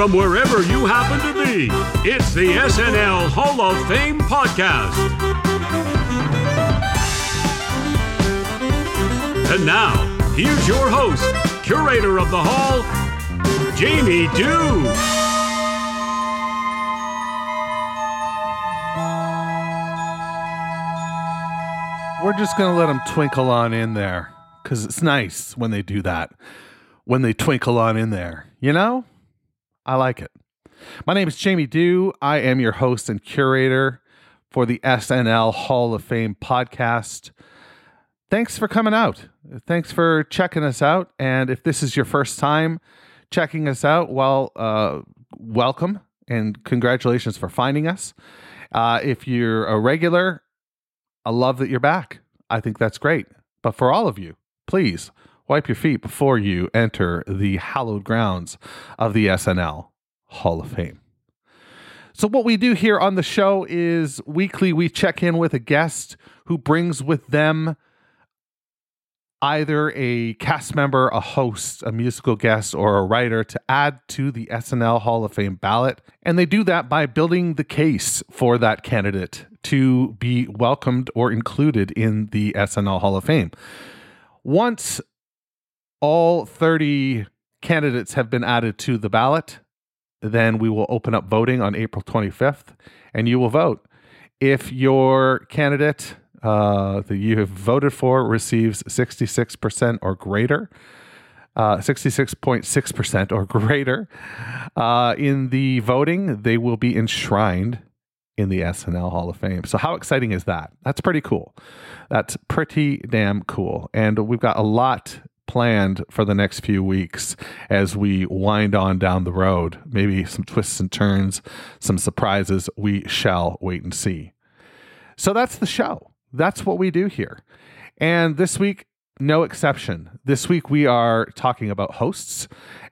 From wherever you happen to be, it's the SNL Hall of Fame podcast. And now, here's your host, curator of the Hall, Jamie Dew. We're just going to let them twinkle on in there because it's nice when they do that. When they twinkle on in there, you know? I like it. My name is Jamie Dew. I am your host and curator for the SNL Hall of Fame podcast. Thanks for coming out. Thanks for checking us out. And if this is your first time checking us out, well, uh, welcome and congratulations for finding us. Uh, if you're a regular, I love that you're back. I think that's great. But for all of you, please wipe your feet before you enter the hallowed grounds of the SNL Hall of Fame. So, what we do here on the show is weekly we check in with a guest who brings with them either a cast member, a host, a musical guest, or a writer to add to the SNL Hall of Fame ballot. And they do that by building the case for that candidate to be welcomed or included in the SNL Hall of Fame. Once all 30 candidates have been added to the ballot, then we will open up voting on April 25th and you will vote. If your candidate uh, that you have voted for receives 66% or greater, uh, 66.6% or greater uh, in the voting, they will be enshrined in the SNL Hall of Fame. So, how exciting is that? That's pretty cool. That's pretty damn cool. And we've got a lot planned for the next few weeks as we wind on down the road. Maybe some twists and turns, some surprises. We shall wait and see. So that's the show. That's what we do here. And this week, no exception. This week, we are talking about hosts.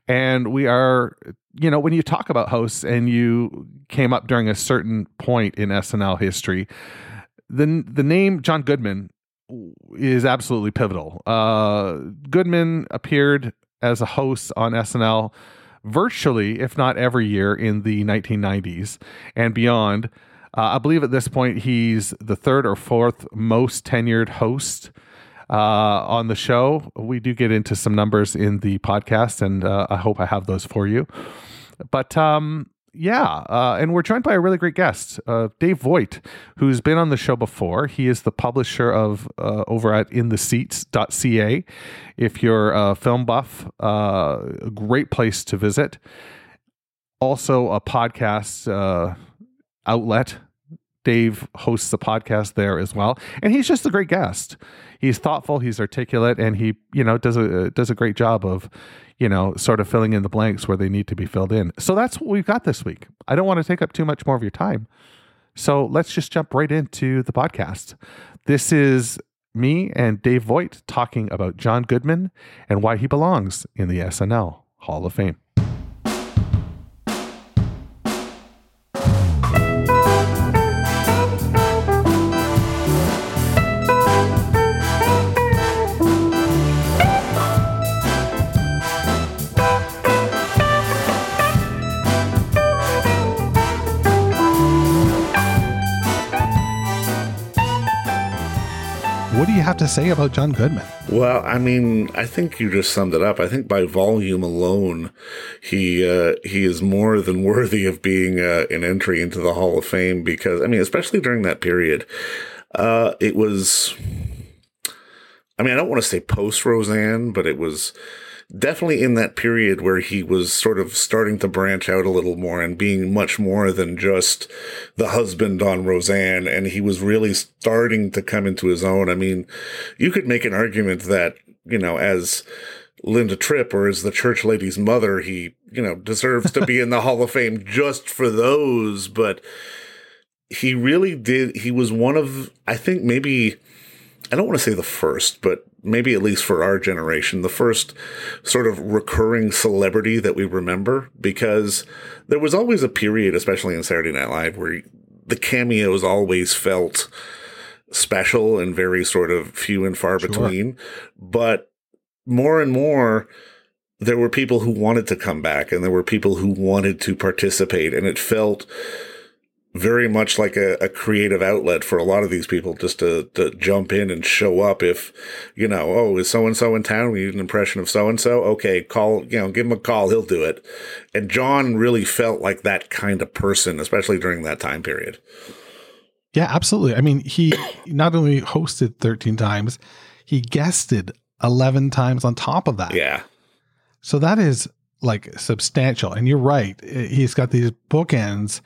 And we are, you know, when you talk about hosts and you came up during a certain point in SNL history, the, the name John Goodman is absolutely pivotal. Uh, Goodman appeared as a host on SNL virtually, if not every year, in the 1990s and beyond. Uh, I believe at this point he's the third or fourth most tenured host uh, on the show. We do get into some numbers in the podcast, and uh, I hope I have those for you. But um, yeah, uh, and we're joined by a really great guest, uh, Dave Voigt, who's been on the show before. He is the publisher of uh, over at intheseats.ca. If you're a film buff, uh, a great place to visit. Also, a podcast uh, outlet. Dave hosts a podcast there as well, and he's just a great guest. He's thoughtful, he's articulate, and he you know does a does a great job of you know, sort of filling in the blanks where they need to be filled in. So that's what we've got this week. I don't want to take up too much more of your time. So let's just jump right into the podcast. This is me and Dave Voigt talking about John Goodman and why he belongs in the SNL Hall of Fame. Have to say about John Goodman? Well, I mean, I think you just summed it up. I think by volume alone, he uh, he is more than worthy of being uh, an entry into the Hall of Fame because I mean, especially during that period, uh, it was. I mean, I don't want to say post Roseanne, but it was definitely in that period where he was sort of starting to branch out a little more and being much more than just the husband on Roseanne. And he was really starting to come into his own. I mean, you could make an argument that, you know, as Linda Tripp or as the church lady's mother, he, you know, deserves to be in the Hall of Fame just for those. But he really did. He was one of, I think, maybe, I don't want to say the first, but maybe at least for our generation, the first sort of recurring celebrity that we remember because there was always a period, especially in Saturday Night Live, where the cameos always felt special and very sort of few and far sure. between. But more and more, there were people who wanted to come back and there were people who wanted to participate, and it felt very much like a, a, creative outlet for a lot of these people just to, to jump in and show up if, you know, oh, is so and so in town? We need an impression of so and so. Okay, call, you know, give him a call. He'll do it. And John really felt like that kind of person, especially during that time period. Yeah, absolutely. I mean, he not only hosted 13 times, he guested 11 times on top of that. Yeah. So that is like substantial. And you're right. He's got these bookends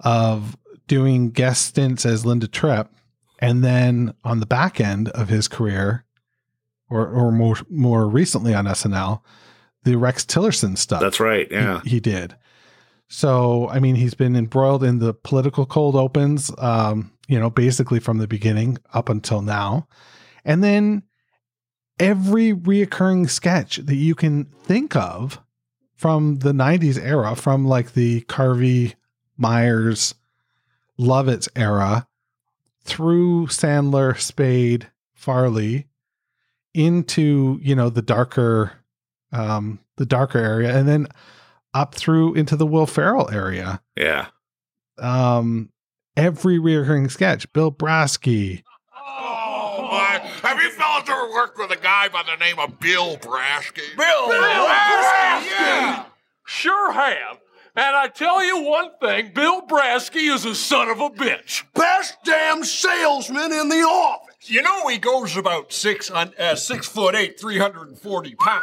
of doing guest stints as Linda Tripp, and then on the back end of his career, or or more more recently on SNL, the Rex Tillerson stuff. That's right. Yeah, he, he did. So I mean, he's been embroiled in the political cold opens, um, you know, basically from the beginning up until now, and then every reoccurring sketch that you can think of from the 90s era from like the Carvey Myers, Lovitz era through Sandler, Spade, Farley into, you know, the darker um the darker area and then up through into the Will Ferrell area. Yeah. Um every recurring sketch, Bill Brasky. Oh my have you fellas ever worked with a guy by the name of Bill Brasky? Bill, Bill Brasky, yeah. Sure have. And I tell you one thing, Bill Brasky is a son of a bitch. Best damn salesman in the office. You know he goes about six uh, six foot eight, three hundred and forty pounds.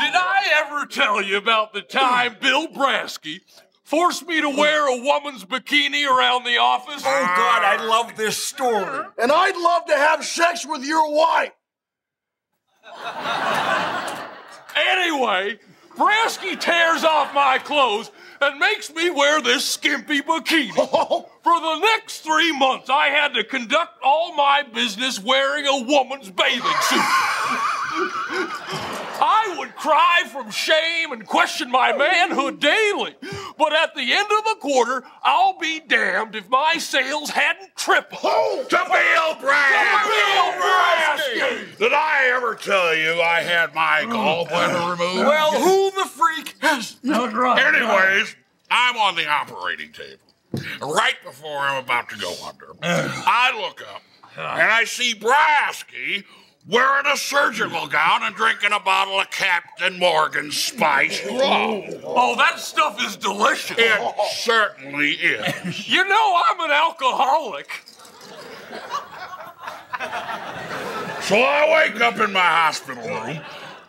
Did I ever tell you about the time Bill Brasky forced me to wear a woman's bikini around the office? Oh God, I love this story, and I'd love to have sex with your wife. anyway, Brasky tears off my clothes and makes me wear this skimpy bikini. Oh. For the next three months, I had to conduct all my business wearing a woman's bathing suit. I would cry from shame and question my manhood daily. But at the end of the quarter, I'll be damned if my sales hadn't tripled. Oh, to Bill Brasky! Did I ever tell you I had my mm. gallbladder removed? Well, who the freak has not right? Anyways, I'm on the operating table. Right before I'm about to go under, I look up and I see Brasky wearing a surgical gown and drinking a bottle of Captain Morgan Spice Rum. Oh, that stuff is delicious. It certainly is. You know, I'm an alcoholic. So I wake up in my hospital room.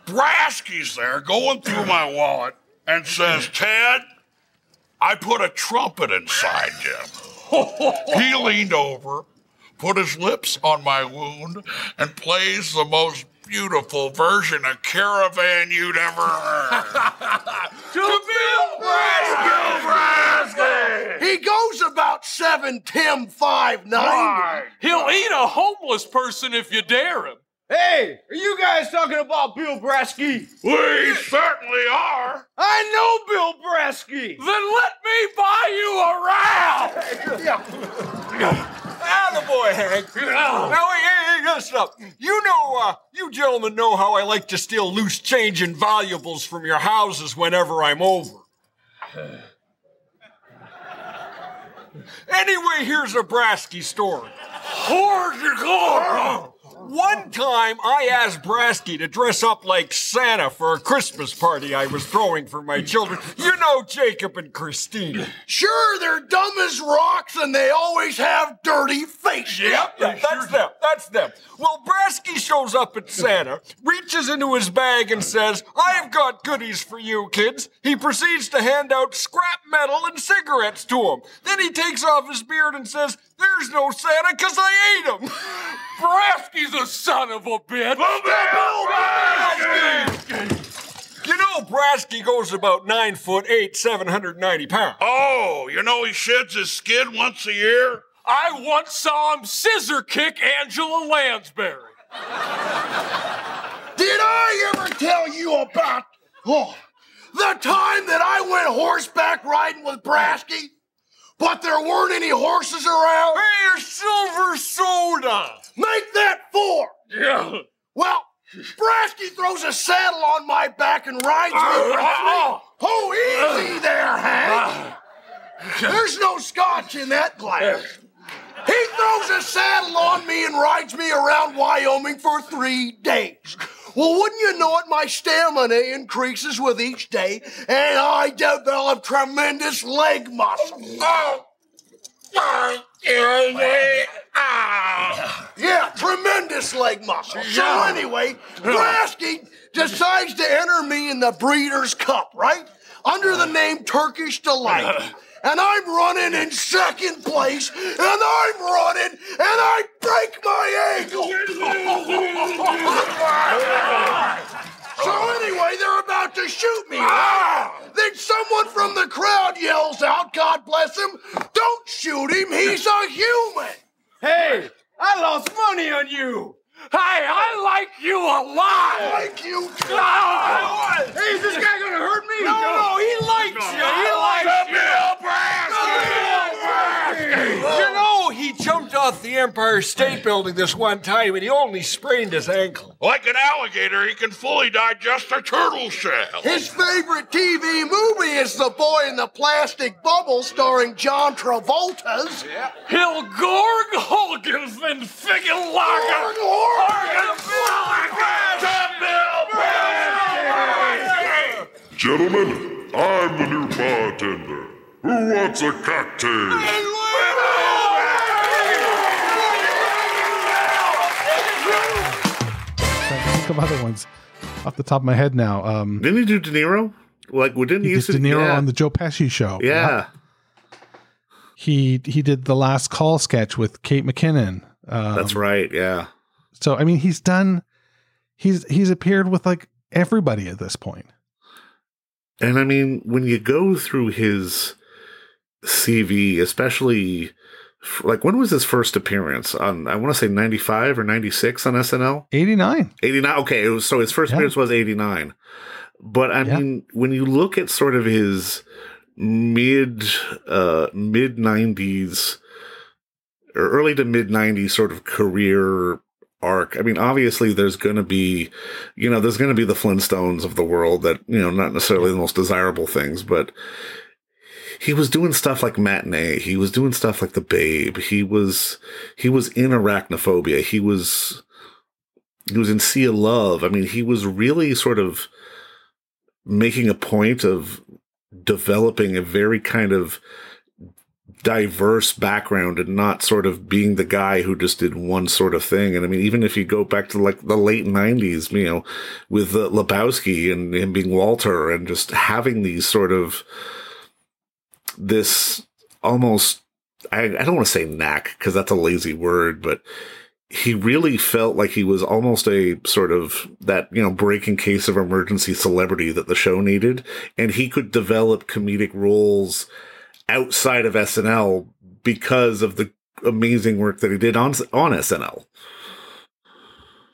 Brasky's there going through my wallet and says, Ted, I put a trumpet inside him. he leaned over, put his lips on my wound, and plays the most beautiful version of Caravan you'd ever heard. to Bill Brasky! He goes about 7, 10, 5, 9. He'll eat a homeless person if you dare him. Hey, are you guys talking about Bill Brasky? We certainly are. I know Bill Brasky. Then let me buy you around. the boy, Hank. Now, hey, hey, listen up. You know, uh, you gentlemen know how I like to steal loose change and valuables from your houses whenever I'm over. Anyway, here's a Brasky story. Hardcore! One time I asked Brasky to dress up like Santa for a Christmas party I was throwing for my children. You know Jacob and Christine. Sure, they're dumb as rocks and they always have dirty faces. Yep, that's them. That's them. Well, Brasky shows up at Santa, reaches into his bag, and says, I've got goodies for you, kids. He proceeds to hand out scrap metal and cigarettes to them. Then he takes off his beard and says, There's no Santa because I ate him. Brasky's a son of a bitch. Brasky! You know, Brasky goes about nine foot eight, 790 pounds. Oh, you know he sheds his skin once a year? I once saw him scissor kick Angela Lansbury. Did I ever tell you about oh, the time that I went horseback riding with Brasky? But there weren't any horses around? Hey, a silver soda. Make that four. Yeah. Well, Brasky throws a saddle on my back and rides me. Oh. Oh, easy there, Hank. Ah. There's no scotch in that glass. He throws a saddle on me and rides me around Wyoming for three days. Well, wouldn't you know it, my stamina increases with each day, and I develop tremendous leg muscle. Oh, oh, ah. Yeah, tremendous leg muscle. So anyway, Brasky decides to enter me in the Breeders' Cup, right? Under the name Turkish Delight. And I'm running in second place, and I'm running, and I break my ankle. so anyway, they're about to shoot me. Then someone from the crowd yells out, God bless him, don't shoot him, he's a human. Hey, I lost money on you. Hey, I like you a lot. I Like you too. Hey, is this guy gonna hurt me? No, no, he likes you. He likes you. You know, he jumped off the Empire State Building this one time and he only sprained his ankle. Like an alligator, he can fully digest a turtle shell. His favorite TV movie is The Boy in the Plastic Bubble starring John Travolta's. He'll gorg Hogan and figure Lager. Gentlemen, I'm the new bartender. Who wants a cocktail? Other ones off the top of my head now. Um, Didn't he do De Niro? Like, didn't he he did to De Niro yeah. on the Joe Pesci show. Yeah. He he did the last call sketch with Kate McKinnon. Um, That's right. Yeah. So I mean, he's done. He's he's appeared with like everybody at this point. And I mean, when you go through his CV, especially like when was his first appearance on? I want to say ninety five or ninety six on SNL. Eighty nine. Eighty nine. Okay, it was, so his first Yeah. appearance was eighty nine. But I Yeah. mean, when you look at sort of his mid uh mid nineties or early to mid nineties sort of career arc. I mean, obviously there's going to be, you know, there's going to be the Flintstones of the world that, you know, not necessarily the most desirable things, but he was doing stuff like matinee. He was doing stuff like the babe. He was, he was in arachnophobia. He was, he was in Sea of Love. I mean, he was really sort of making a point of developing a very kind of diverse background and not sort of being the guy who just did one sort of thing. And I mean, even if you go back to like the late nineties, you know, with uh, Lebowski and him being Walter and just having these sort of this almost, I, I don't want to say knack because that's a lazy word, but he really felt like he was almost a sort of that, you know, breaking case of emergency celebrity that the show needed. And he could develop comedic roles outside of SNL because of the amazing work that he did on on SNL.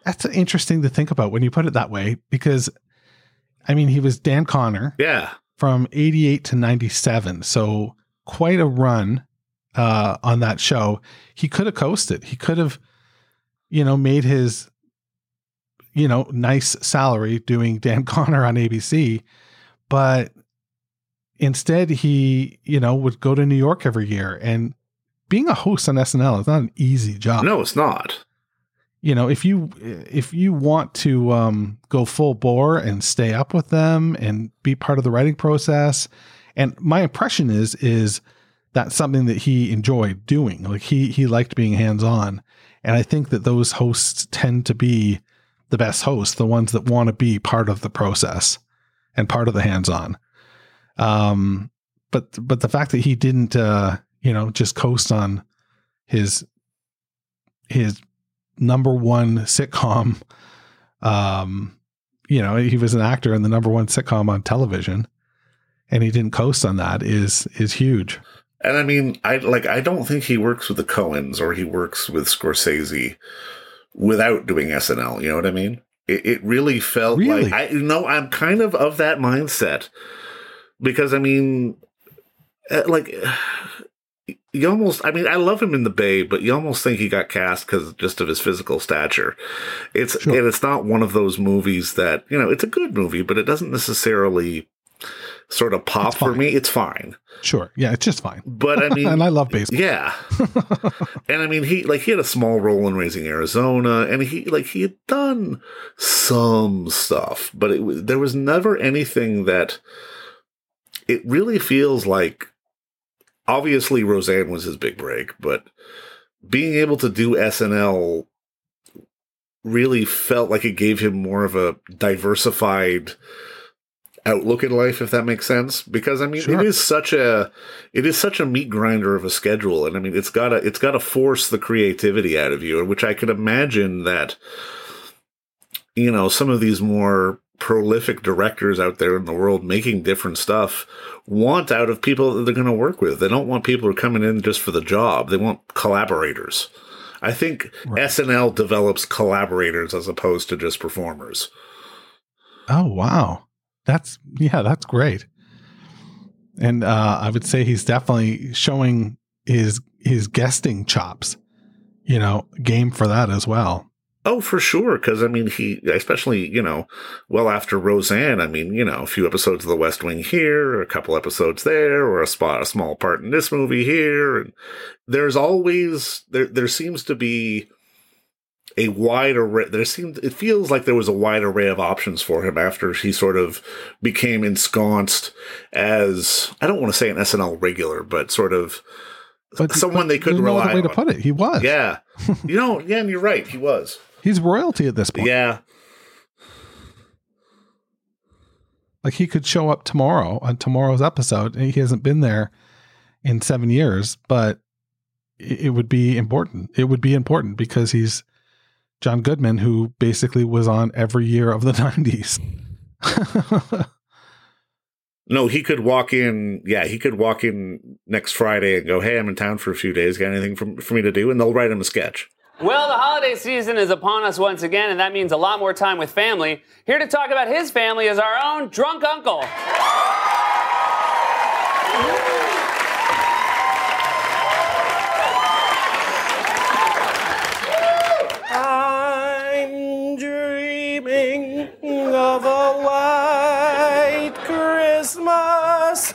That's interesting to think about when you put it that way, because I mean, he was Dan Connor Yeah. From 88 to 97. So quite a run uh, on that show. He could have coasted. He could have, you know, made his, you know, nice salary doing Dan Connor on ABC. But instead, he, you know, would go to New York every year. And being a host on SNL is not an easy job. No, it's not. You know, if you if you want to um, go full bore and stay up with them and be part of the writing process, and my impression is is that's something that he enjoyed doing. Like he he liked being hands on, and I think that those hosts tend to be the best hosts, the ones that want to be part of the process and part of the hands on. Um, but but the fact that he didn't, uh, you know, just coast on his his number one sitcom, um, you know, he was an actor in the number one sitcom on television, and he didn't coast on that is is huge. And I mean, I like I don't think he works with the Coens or he works with Scorsese without doing SNL. You know what I mean? It, it really felt Really? like I you know I'm kind of of that mindset because I mean, uh, like you almost I mean I love him in the Babe, but you almost think he got cast because just of his physical stature. It's Sure. and it's not one of those movies that you know it's a good movie, but it doesn't necessarily sort of pop for me. It's fine. Sure, yeah, it's just fine. But I mean, and I love baseball. yeah. and I mean, he like he had a small role in Raising Arizona, and he like he had done some stuff, but it there was never anything that. It really feels like, obviously, Roseanne was his big break, but being able to do SNL really felt like it gave him more of a diversified outlook in life if that makes sense because i mean Sure. it is such a it is such a meat grinder of a schedule and i mean it's gotta it's gotta force the creativity out of you which i could imagine that you know some of these more prolific directors out there in the world making different stuff want out of people that they're going to work with they don't want people who are coming in just for the job they want collaborators i think snl develops collaborators as opposed to just performers Oh wow, that's yeah, that's great. And uh, I would say he's definitely showing his his guesting chops. You know, game for that as well. Oh, for sure. Because I mean, he, especially you know, well after Roseanne. I mean, you know, a few episodes of The West Wing here, a couple episodes there, or a spot, a small part in this movie here, and there's always there. There seems to be a wide array. There seemed it feels like there was a wide array of options for him after he sort of became ensconced as I don't want to say an SNL regular, but sort of But someone they could no rely other way on. to put it. He was. Yeah, you know, yeah, and you're right. He was. He's royalty at this point. Yeah. Like he could show up tomorrow on tomorrow's episode. and He hasn't been there in seven years, but it would be important. It would be important because he's John Goodman, who basically was on every year of the nineties. No, he could walk in. Yeah, he could walk in next Friday and go, "Hey, I'm in town for a few days. Got anything for, for me to do?" And they'll write him a sketch. Well, the holiday season is upon us once again, and that means a lot more time with family. Here to talk about his family is our own drunk uncle.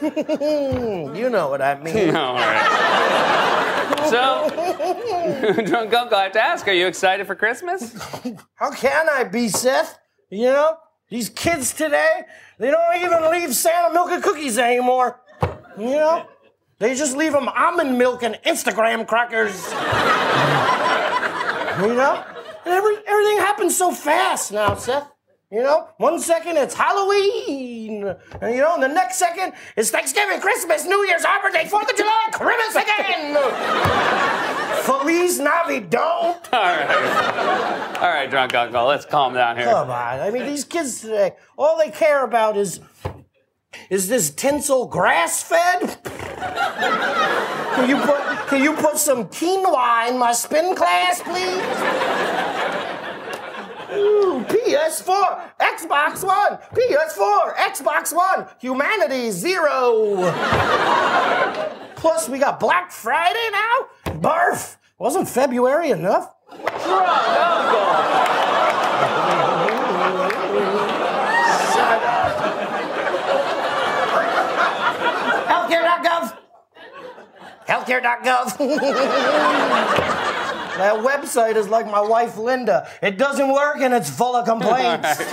you know what I mean. Right. So, drunk uncle, I have to ask: Are you excited for Christmas? How can I be, Seth? You know, these kids today, they don't even leave Santa milk and cookies anymore. You know, they just leave them almond milk and Instagram crackers. you know, and every, everything happens so fast now, Seth. You know, one second it's Halloween, and you know, and the next second it's Thanksgiving, Christmas, New Year's, Arbor Day, Fourth of July, Christmas again. Feliz Navidad. All right. All right, drunk uncle, let's calm down here. Come on. I mean, these kids today, all they care about is is this tinsel grass fed? can you put can you put some quinoa in my spin class, please? Ooh, PS4, Xbox One, PS4, Xbox One, humanity zero. Plus, we got Black Friday now. Barf. Wasn't February enough? Shut up. Healthcare.gov. Healthcare.gov. That website is like my wife Linda. It doesn't work and it's full of complaints.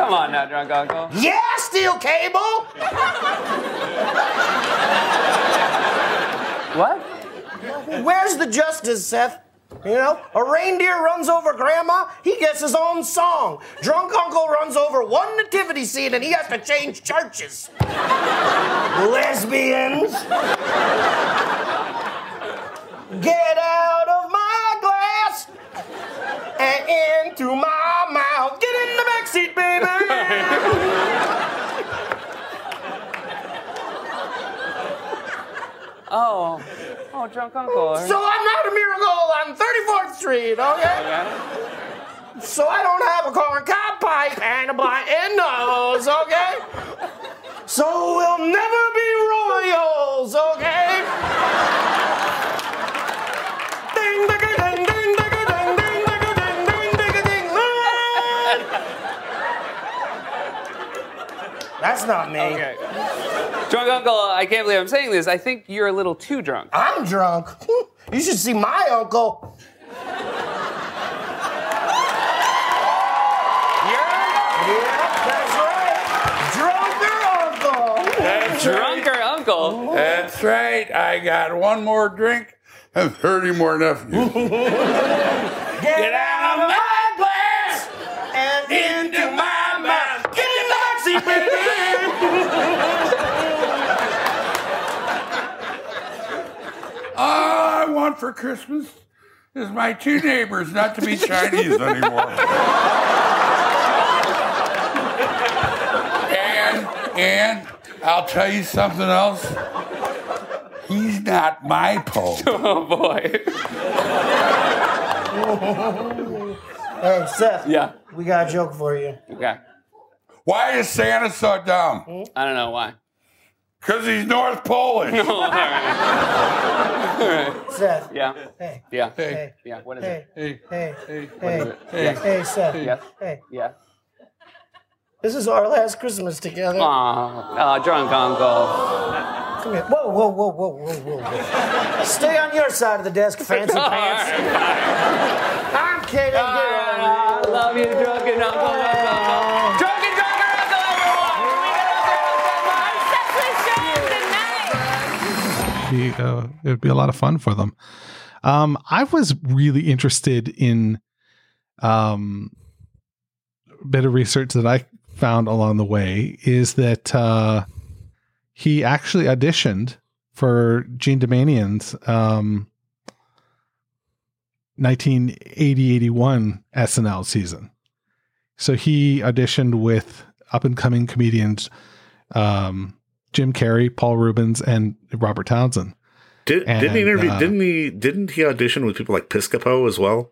Come on now, drunk uncle. yeah, steel cable. What? Where's the justice, Seth? You know, a reindeer runs over grandma, he gets his own song. Drunk uncle runs over one nativity scene and he has to change churches. Lesbians. Get out of my glass and into my mouth. Get in the back seat, baby. Oh, oh, drunk uncle. so I'm not a miracle on 34th Street, okay? So I don't have a corn cob pipe and a button nose, okay? So we'll never That's not me. Okay. Drunk uncle, I can't believe I'm saying this. I think you're a little too drunk. I'm drunk. Hmm. You should see my uncle. Yeah, that's right. Drunker uncle. That's Drunker uncle. That's right. I got one more drink and 30 more nephews. Get out of my glass and into my mouth. Get in the backseat, baby. All I want for Christmas is my two neighbors not to be Chinese anymore. and and I'll tell you something else. He's not my Pope. Oh boy. Hey, Seth. Yeah. We got a joke for you. Okay. Why is Santa so dumb? I don't know why. Because he's North Polish. Oh, all right. Seth. Yeah. Hey. Yeah. Hey. Yeah. What is Hey. it? Hey. Hey, Hey. hey, Hey, Seth. Yes. Hey. Yeah. This is our last Christmas together. Aw, oh, drunk uncle. Come here. Whoa, whoa, whoa, whoa, whoa, whoa, whoa. Stay on your side of the desk, fancy pants. I'm kidding. Get I love you, drunken. Drunken uncle. Be uh, it would be a lot of fun for them. Um, I was really interested in um, a bit of research that I found along the way is that uh, he actually auditioned for Jean Doumanian's um, 1980-81 SNL season. So he auditioned with up and coming comedians um, Jim Carrey, Paul Reubens, and Robert Townsend. Did, didn't he interview? uh, didn't he? Didn't he audition with people like Piscopo as well?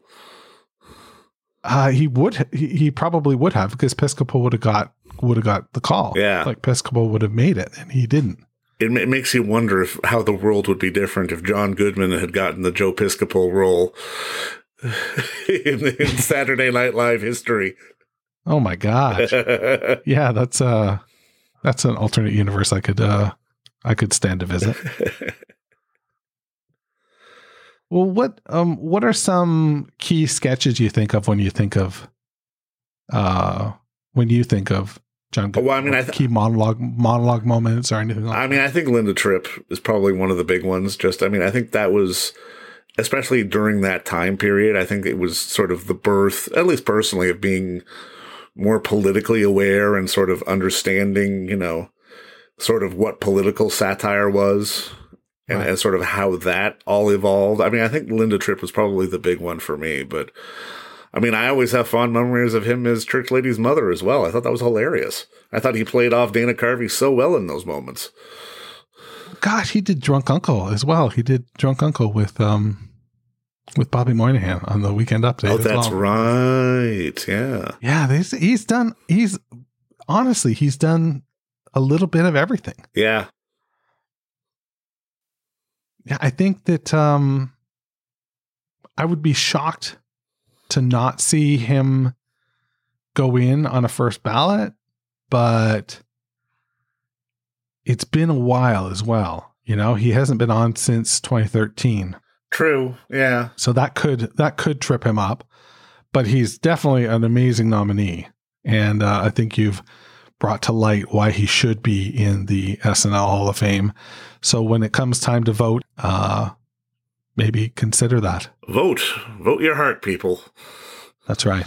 Uh, he would. He, he probably would have because Piscopo would have got would have got the call. Yeah. like Piscopo would have made it, and he didn't. It, it makes you wonder if how the world would be different if John Goodman had gotten the Joe Piscopo role in, in Saturday Night Live history. Oh my gosh! yeah, that's uh that's an alternate universe I could uh I could stand to visit. well, what um what are some key sketches you think of when you think of uh when you think of John? Goodman? Well, I mean, I th- key monologue monologue moments or anything like I mean, I think Linda Tripp is probably one of the big ones. Just, I mean, I think that was, especially during that time period, I think it was sort of the birth, at least personally, of being more politically aware and sort of understanding, you know, sort of what political satire was and, Right. and sort of how that all evolved. I mean, I think Linda Tripp was probably the big one for me, but I mean, I always have fond memories of him as Church Lady's mother as well. I thought that was hilarious. I thought he played off Dana Carvey so well in those moments. gosh, he did Drunk Uncle as well. He did Drunk Uncle with um with Bobby Moynihan on the Weekend Update. Oh, that's well. right. Yeah. Yeah, he's, he's done. He's honestly, he's done a little bit of everything. Yeah. Yeah, I think that um I would be shocked to not see him go in on a first ballot, but it's been a while as well. You know, he hasn't been on since 2013. True. Yeah. So that could that could trip him up. But he's definitely an amazing nominee. And uh, I think you've brought to light why he should be in the SNL Hall of Fame. So when it comes time to vote, uh, maybe consider that. Vote. Vote your heart, people. That's right.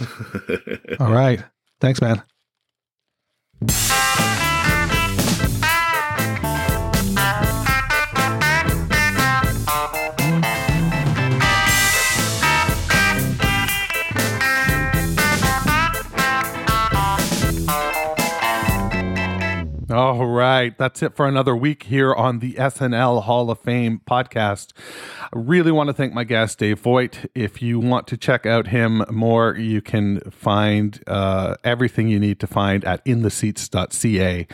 All right. Thanks, man. Right. That's it for another week here on the SNL Hall of Fame podcast. I really want to thank my guest, Dave Voigt. If you want to check out him more, you can find uh, everything you need to find at intheseats.ca.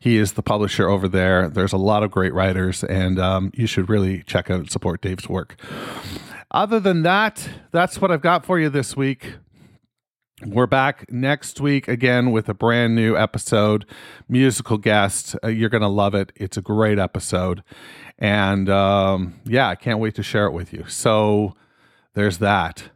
He is the publisher over there. There's a lot of great writers, and um, you should really check out and support Dave's work. Other than that, that's what I've got for you this week. We're back next week again with a brand new episode, musical guest. Uh, you're going to love it. It's a great episode. And um, yeah, I can't wait to share it with you. So there's that.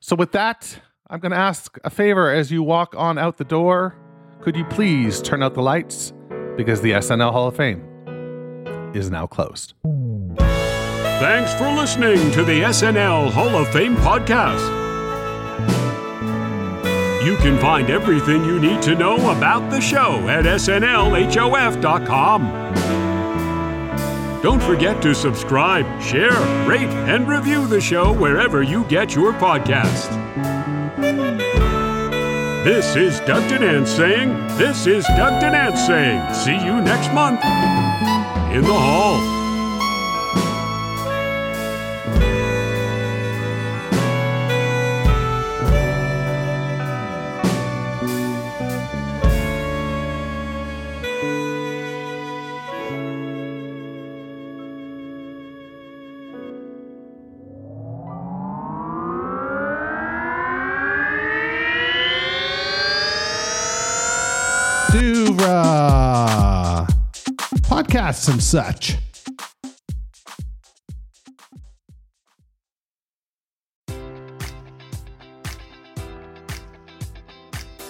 So, with that, I'm going to ask a favor as you walk on out the door. Could you please turn out the lights? Because the SNL Hall of Fame is now closed. Thanks for listening to the SNL Hall of Fame podcast. You can find everything you need to know about the show at snlhof.com. Don't forget to subscribe, share, rate, and review the show wherever you get your podcast. This is Doug Denant saying, This is Doug Denant saying, see you next month in the hall. And such.